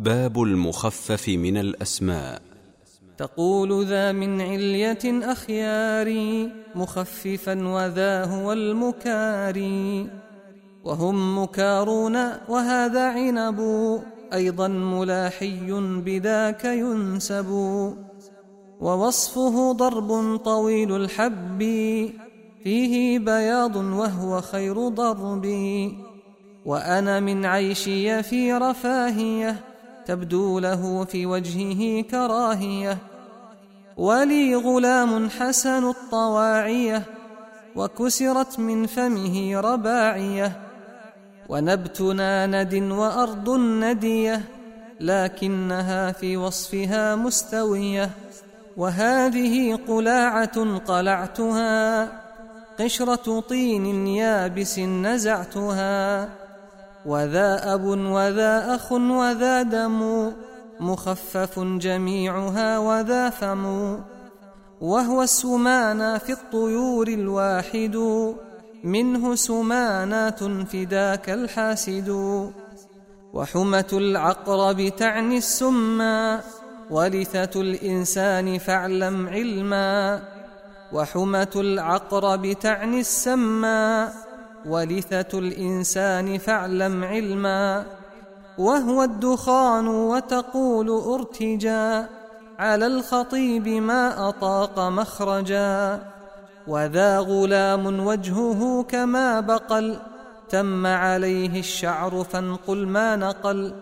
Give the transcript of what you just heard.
باب المخفف من الأسماء. تقول ذا من علية أخياري مخففا وذا هو المكاري. وهم مكارون وهذا عنب أيضا ملاحي بذاك ينسب. ووصفه ضرب طويل الحب فيه بياض وهو خير ضرب. وأنا من عيشي في رفاهية تبدو له في وجهه كراهية ولي غلام حسن الطواعية وكسرت من فمه رباعية. ونبتنا ند وأرض ندية لكنها في وصفها مستوية. وهذه قلاعة قلعتها قشرة طين يابس نزعتها. وذا أب وذا أخ وذا دم مخفف جميعها وذا فم. وهو السمانى في الطيور الواحد منه سمانات فداك الحاسد. وحمة العقرب تعني السما ورثة الإنسان فاعلم علما. وحمة العقرب تعني السما ورثة الإنسان فاعلم علما وهو الدخان وتقول أرتجا على الخطيب ما أطاق مخرجا وذا غلام وجهه كما بقل تم عليه الشعر فانقل ما نقل